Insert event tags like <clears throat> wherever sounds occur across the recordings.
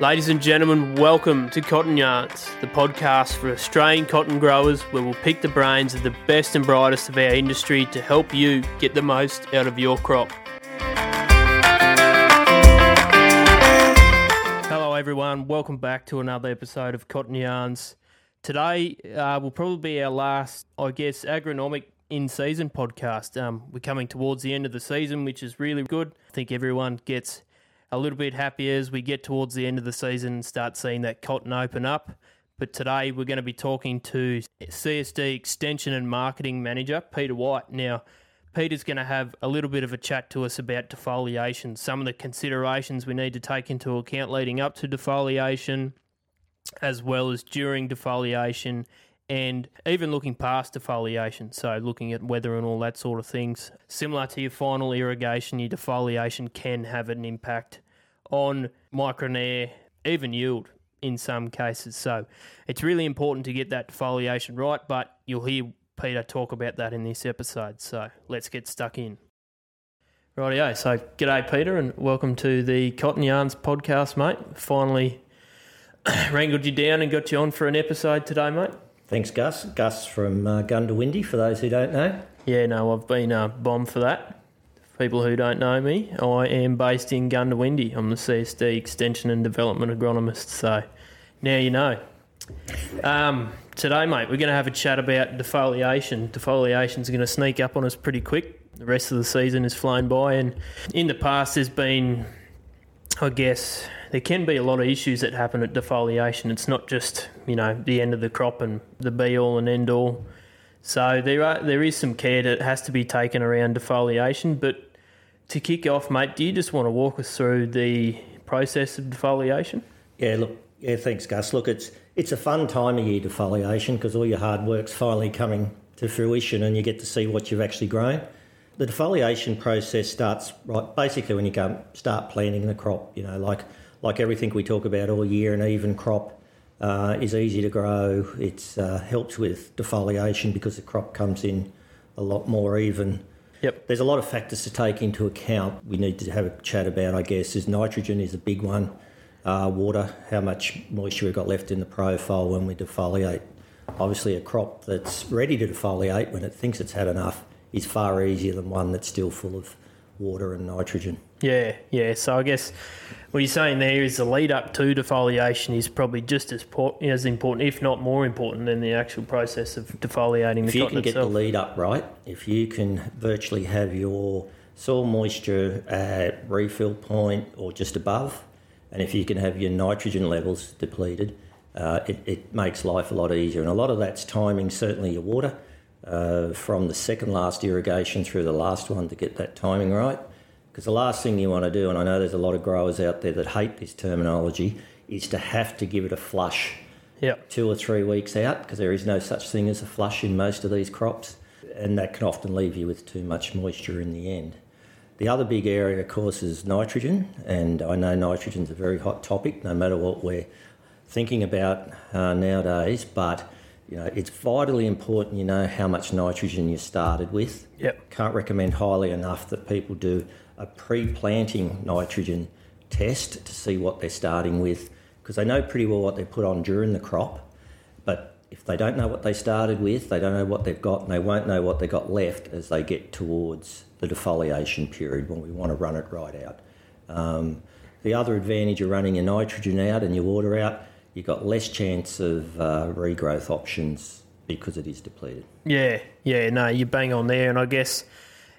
Ladies and gentlemen, welcome to Cotton Yarns, the podcast for Australian cotton growers where we'll pick the brains of the best and brightest of our industry to help you get the most out of your crop. Hello, everyone. Welcome back to another episode of Cotton Yarns. Today uh, will probably be our last, I guess, agronomic in season podcast. Um, we're coming towards the end of the season, which is really good. I think everyone gets a little bit happier as we get towards the end of the season and start seeing that cotton open up. But today we're going to be talking to CSD Extension and Marketing Manager, Peter White. Now, Peter's going to have a little bit of a chat to us about defoliation, some of the considerations we need to take into account leading up to defoliation, as well as during defoliation, and even looking past defoliation. So, looking at weather and all that sort of things. Similar to your final irrigation, your defoliation can have an impact on micronaire, even yield in some cases. So, it's really important to get that defoliation right, but you'll hear Peter talk about that in this episode. So, let's get stuck in. Rightio. So, g'day, Peter, and welcome to the Cotton Yarns podcast, mate. Finally <coughs> wrangled you down and got you on for an episode today, mate. Thanks, Gus. Gus from uh, Goondiwindi, for those who don't know. Yeah, no, I've been uh, bombed for that. For people who don't know me, I am based in Goondiwindi. I'm the CSD Extension and Development Agronomist, so now you know. Um, today, mate, we're going to have a chat about defoliation. Defoliation's going to sneak up on us pretty quick. The rest of the season has flown by, and in the past, there's been, I guess, there can be a lot of issues that happen at defoliation. It's not just you know the end of the crop and the be all and end all. So there are there is some care that has to be taken around defoliation. But to kick off, mate, do you just want to walk us through the process of defoliation? Yeah, look, yeah, thanks, Gus. Look, it's it's a fun time of year defoliation because all your hard work's finally coming to fruition and you get to see what you've actually grown. The defoliation process starts right basically when you go start planting the crop. You know, like like everything we talk about all year, an even crop uh, is easy to grow. It uh, helps with defoliation because the crop comes in a lot more even. Yep. There's a lot of factors to take into account. We need to have a chat about, I guess, is nitrogen is a big one. Uh, water, how much moisture we've got left in the profile when we defoliate. Obviously, a crop that's ready to defoliate when it thinks it's had enough is far easier than one that's still full of water and nitrogen. Yeah, yeah. So I guess what you're saying there is the lead up to defoliation is probably just as as important, if not more important, than the actual process of defoliating the if you cotton can get itself. the lead up right, if you can virtually have your soil moisture at refill point or just above, and if you can have your nitrogen levels depleted, uh, it, it makes life a lot easier. And a lot of that's timing, certainly your water, uh, from the second last irrigation through the last one to get that timing right. Because the last thing you want to do, and I know there's a lot of growers out there that hate this terminology, is to have to give it a flush Yep. two or three weeks out because there is no such thing as a flush in most of these crops, and that can often leave you with too much moisture in the end. The other big area, of course, is nitrogen, and I know nitrogen's a very hot topic, no matter what we're thinking about uh, nowadays. But you know, it's vitally important you know how much nitrogen you started with. Yep. Can't recommend highly enough that people do a pre-planting nitrogen test to see what they're starting with because they know pretty well what they put on during the crop. But if they don't know what they started with, they don't know what they've got, and they won't know what they've got left as they get towards the defoliation period when we want to run it right out. Um, the other advantage of running your nitrogen out and your water out, you've got less chance of uh, regrowth options because it is depleted. Yeah, yeah, no, you bang on there, and I guess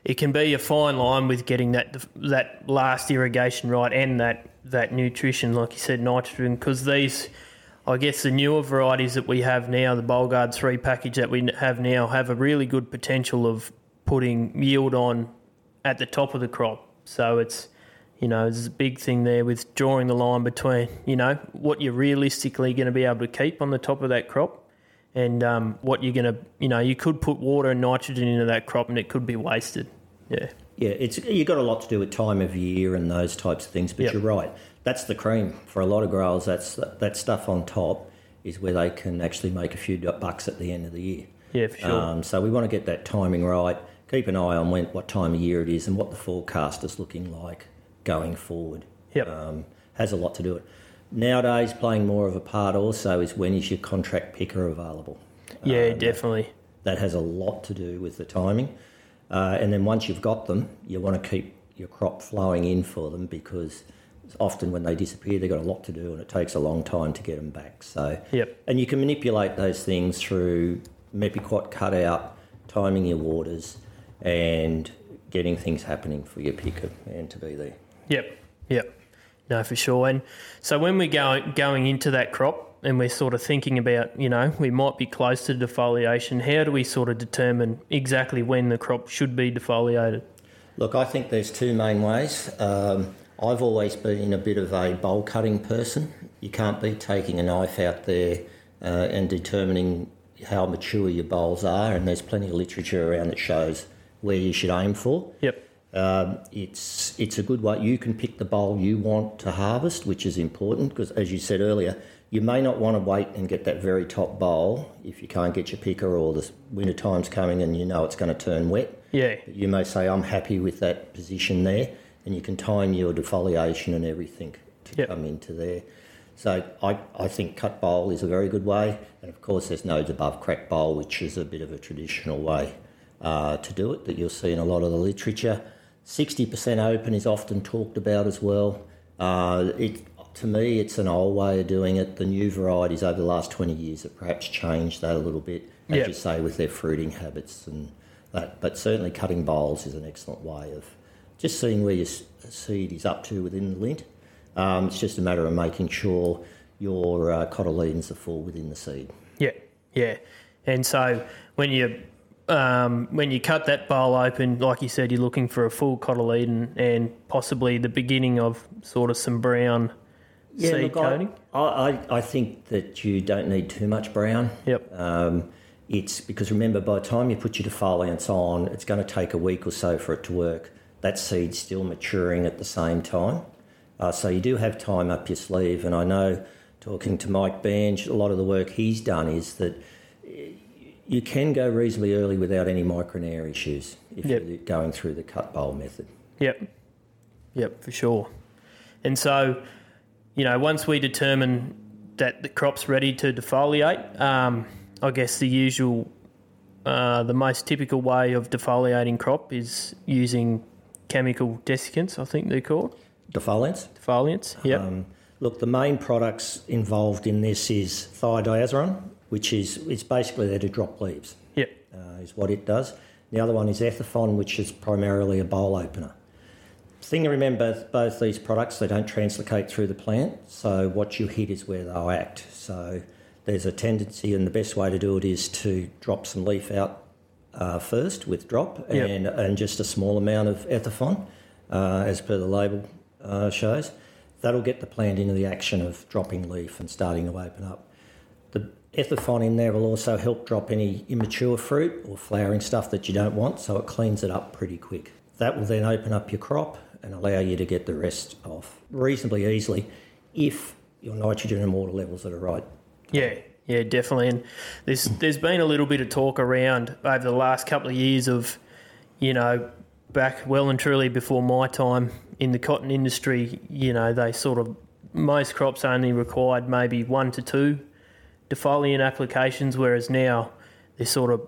it can be a fine line with getting that that last irrigation right and that that nutrition, like you said, nitrogen, because these, I guess, the newer varieties that we have now, the Bolgard three package that we have now, have a really good potential of putting yield on at the top of the crop. So it's you know, there's a big thing there with drawing the line between, you know, what you're realistically going to be able to keep on the top of that crop and um, what you're going to, you know, you could put water and nitrogen into that crop and it could be wasted. Yeah. Yeah, it's you've got a lot to do with time of year and those types of things. But Yep. you're right. That's the cream for a lot of growers. That's that stuff on top is where they can actually make a few bucks at the end of the year. Yeah, for sure. Um, so we want to get that timing right. Keep an eye on when, what time of year it is and what the forecast is looking like going forward. Yep. Um, has a lot to do with it. Nowadays, playing more of a part also is when is your contract picker available. Yeah, definitely. That has a lot to do with the timing. Uh, and then once you've got them, you want to keep your crop flowing in for them because often when they disappear, they've got a lot to do and it takes a long time to get them back. So, Yep. and you can manipulate those things through Mepiquat cutout, timing your waters, and getting things happening for your picker and to be there. Yep, yep. No, for sure. And so when we're going going into that crop and we're sort of thinking about, you know, we might be close to defoliation, how do we sort of determine exactly when the crop should be defoliated? Look, I think there's two main ways. Um, I've always been a bit of a boll cutting person. You can't be taking a knife out there uh, and determining how mature your bolls are, and there's plenty of literature around that shows where you should aim for. Yep. Um, it's it's a good way. You can pick the boll you want to harvest, which is important because, as you said earlier, you may not want to wait and get that very top boll if you can't get your picker or the winter time's coming and you know it's going to turn wet. Yeah. You may say, I'm happy with that position there, and you can time your defoliation and everything to Yep. come into there. So I, I think cut boll is a very good way, and of course there's nodes above crack boll, which is a bit of a traditional way uh, to do it that you'll see in a lot of the literature. 60% open is often talked about as well. Uh, it, to me, it's an old way of doing it. The new varieties over the last 20 years have perhaps changed that a little bit, as Yep. you say, with their fruiting habits and that. But certainly, cutting bolls is an excellent way of just seeing where your seed is up to within the lint. Um, it's just a matter of making sure your uh, cotyledons are full within the seed. Yeah, yeah. And so when you um, when you cut that boll open, like you said, you're looking for a full cotyledon and possibly the beginning of sort of some brown seed look, I- coating. I, I, I think that you don't need too much brown. Yep. Um, it's because remember, by the time you put your defoliants on, it's going to take a week or so for it to work. That seed's still maturing at the same time. Uh, so you do have time up your sleeve. And I know, talking to Mike Bange, a lot of the work he's done is that you can go reasonably early without any micronaire issues if Yep. you're going through the cut boll method. Yep. Yep, for sure. And so, you know, once we determine that the crop's ready to defoliate, um, I guess the usual, uh, the most typical way of defoliating crop is using chemical desiccants, I think they're called, Defoliants? defoliants. Yep. Um, look, the main products involved in this is thidiazuron, which is it's basically there to drop leaves, yep. uh, is what it does. The other one is ethephon, which is primarily a boll opener. Thing to remember, both these products they don't translocate through the plant, so what you hit is where they'll act. So there's a tendency, and the best way to do it is to Dropp some leaf out uh, first with drop, Yep. and and just a small amount of ethephon, uh, as per the label uh, shows. That'll get the plant into the action of dropping leaf and starting to open up. The in there will also help drop any immature fruit or flowering stuff that you don't want, so it cleans it up pretty quick. That will then open up your crop and allow you to get the rest off reasonably easily if your nitrogen and water levels are right. Yeah, yeah, definitely. And there's there's been a little bit of talk around over the last couple of years of, you know, back well and truly before my time in the cotton industry, you know, they sort of most crops only required maybe one to two defoliant applications, whereas now there's sort of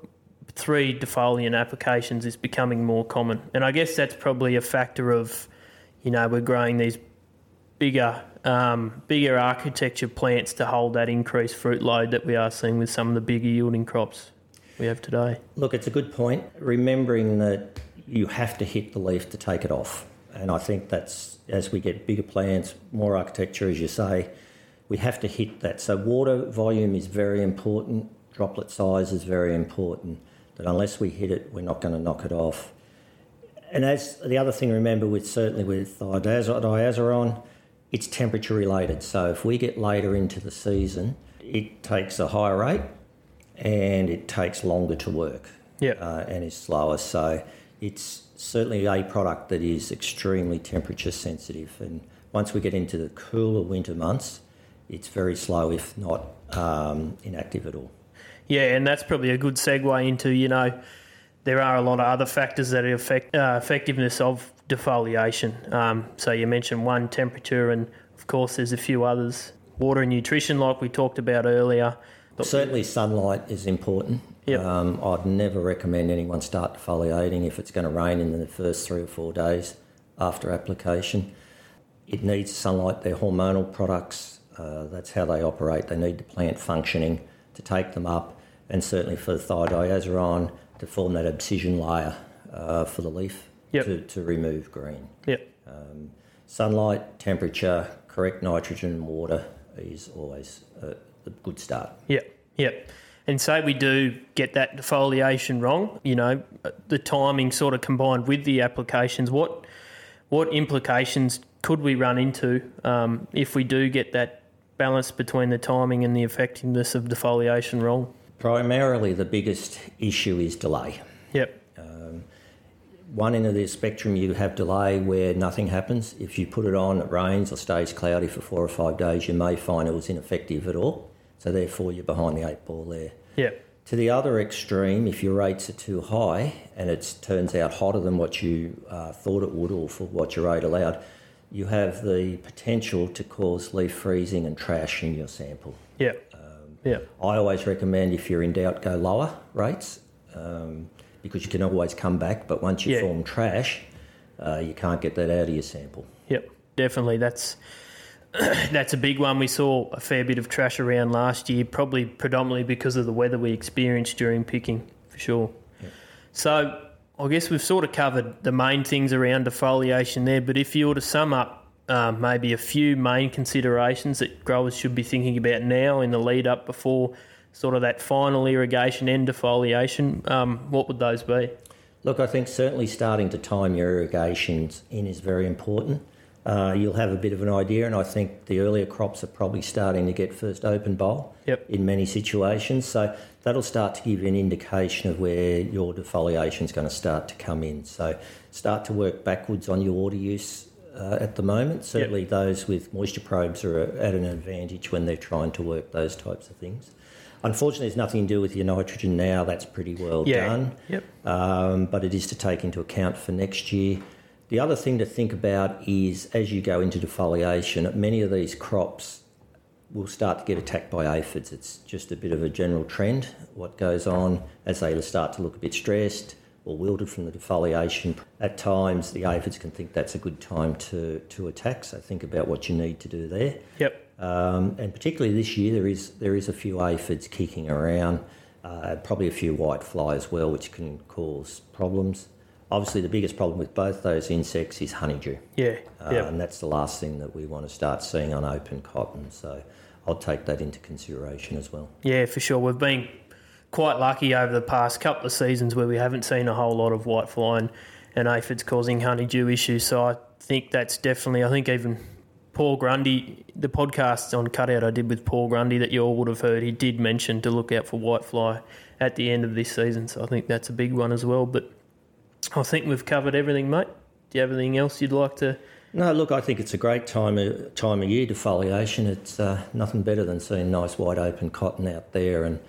three defoliant applications is becoming more common. And I guess that's probably a factor of, you know, we're growing these bigger um, bigger architecture plants to hold that increased fruit load that we are seeing with some of the bigger yielding crops we have today. Look, it's a good point. Remembering that you have to hit the leaf to take it off. And I think that's as we get bigger plants, more architecture, as you say, we have to hit that. So, water volume is very important, droplet size is very important. That unless we hit it, we're not going to knock it off. And as the other thing, remember with certainly with diazeron, it's temperature related. So if we get later into the season, it takes a higher rate and it takes longer to work Yeah. uh, and is slower. So it's certainly a product that is extremely temperature sensitive. And once we get into the cooler winter months, it's very slow, if not um, inactive at all. Yeah, and that's probably a good segue into, you know, there are a lot of other factors that affect uh, effectiveness of defoliation. Um, so you mentioned one, temperature, and Of course, there's a few others. Water and nutrition, like we talked about earlier. But Certainly, sunlight is important. Yep. Um, I'd never recommend anyone start defoliating if it's going to rain in the first three or four days after application. It needs sunlight. They're hormonal products. Uh, that's how they operate. They need the plant functioning to take them up, and certainly for the thidiazuron to form that abscission layer uh, for the leaf Yep. to, to remove green. Yep. Sunlight, temperature, correct nitrogen and water is always a, a good start. Yep, yep. And say we do get that defoliation wrong, you know, the timing sort of combined with the applications, what what implications could we run into um, if we do get that balance between the timing and the effectiveness of defoliation wrong? Primarily, the biggest issue is delay. Yep, One end of the spectrum, you have delay where nothing happens. If you put it on, it rains or stays cloudy for four or five days, you may find it was ineffective at all. So, therefore, you're behind the eight ball there. yep, To the other extreme, if your rates are too high and it turns out hotter than what you uh, thought it would or for what your rate allowed, you have the potential to cause leaf freezing and trash in your sample. yep, yep, I always recommend if you're in doubt, go lower rates um, because you can always come back. But once you Yeah. form trash, uh, you can't get that out of your sample. yep. Definitely, that's <clears throat> that's a big one. We saw a fair bit of trash around last year, probably predominantly because of the weather we experienced during picking, for sure. So I guess we've sort of covered the main things around defoliation there, but if you were to sum up um, maybe a few main considerations that growers should be thinking about now in the lead up before sort of that final irrigation and defoliation, um, what would those be? Look, I think certainly starting to time your irrigations in is very important. Uh, you'll have a bit of an idea, and I think the earlier crops are probably starting to get first open boll Yep. in many situations. So that'll start to give you an indication of where your defoliation is going to start to come in. So start to work backwards on your water use uh, at the moment. Certainly, those with moisture probes are at an advantage when they're trying to work those types of things. Unfortunately, there's nothing to do with your nitrogen now. That's pretty well Yeah. done Yep. um, but it is to take into account for next year. The other thing to think about is as you go into defoliation, many of these crops will start to get attacked by aphids. It's just a bit of a general trend. What goes on as they start to look a bit stressed or wilted from the defoliation, at times the aphids can think that's a good time to, to attack. So think about what you need to do there. Yep. Um, and particularly this year, there is there is a few aphids kicking around, uh, probably a few white fly as well, which can cause problems. Obviously, the biggest problem with both those insects is honeydew, Yeah. uh, yep. and that's the last thing that we want to start seeing on open cotton. So I'll take that into consideration as well. Yeah, for sure. We've been quite lucky over the past couple of seasons where we haven't seen a whole lot of white fly and, and aphids causing honeydew issues. So I think that's definitely, I think even Paul Grundy, the podcast on Cutout I did with Paul Grundy that you all would have heard, he did mention to look out for white fly at the end of this season. So I think that's a big one as well. But I think we've covered everything, mate. Do you have anything else you'd like to? No, look, I think it's a great time of, time of year defoliation. It's uh, nothing better than seeing nice wide open cotton out there and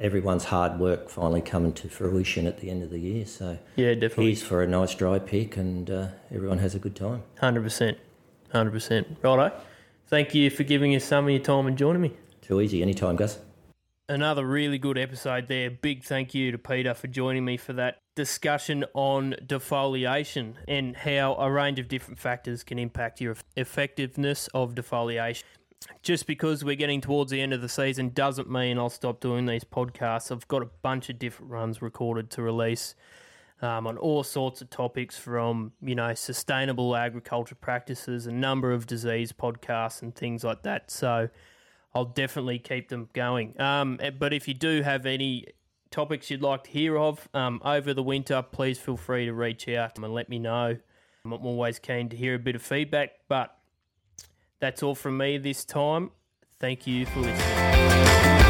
everyone's hard work finally coming to fruition at the end of the year. So Yeah, definitely. here's for a nice dry pick and uh, everyone has a good time. Hundred percent, hundred percent. Righto. Thank you for giving us some of your time and joining me. Too easy, anytime, Gus. Another really good episode there. Big thank you to Peter for joining me for that discussion on defoliation and how a range of different factors can impact your effectiveness of defoliation. Just because we're getting towards the end of the season doesn't mean I'll stop doing these podcasts. I've got a bunch of different runs recorded to release um, on all sorts of topics from, you know, sustainable agriculture practices, a number of disease podcasts and things like that. So I'll definitely keep them going. Um, eh, but if you do have any topics you'd like to hear of um, over the winter, please feel free to reach out and let me know. I'm always keen to hear a bit of feedback, but that's all from me this time. Thank you for listening.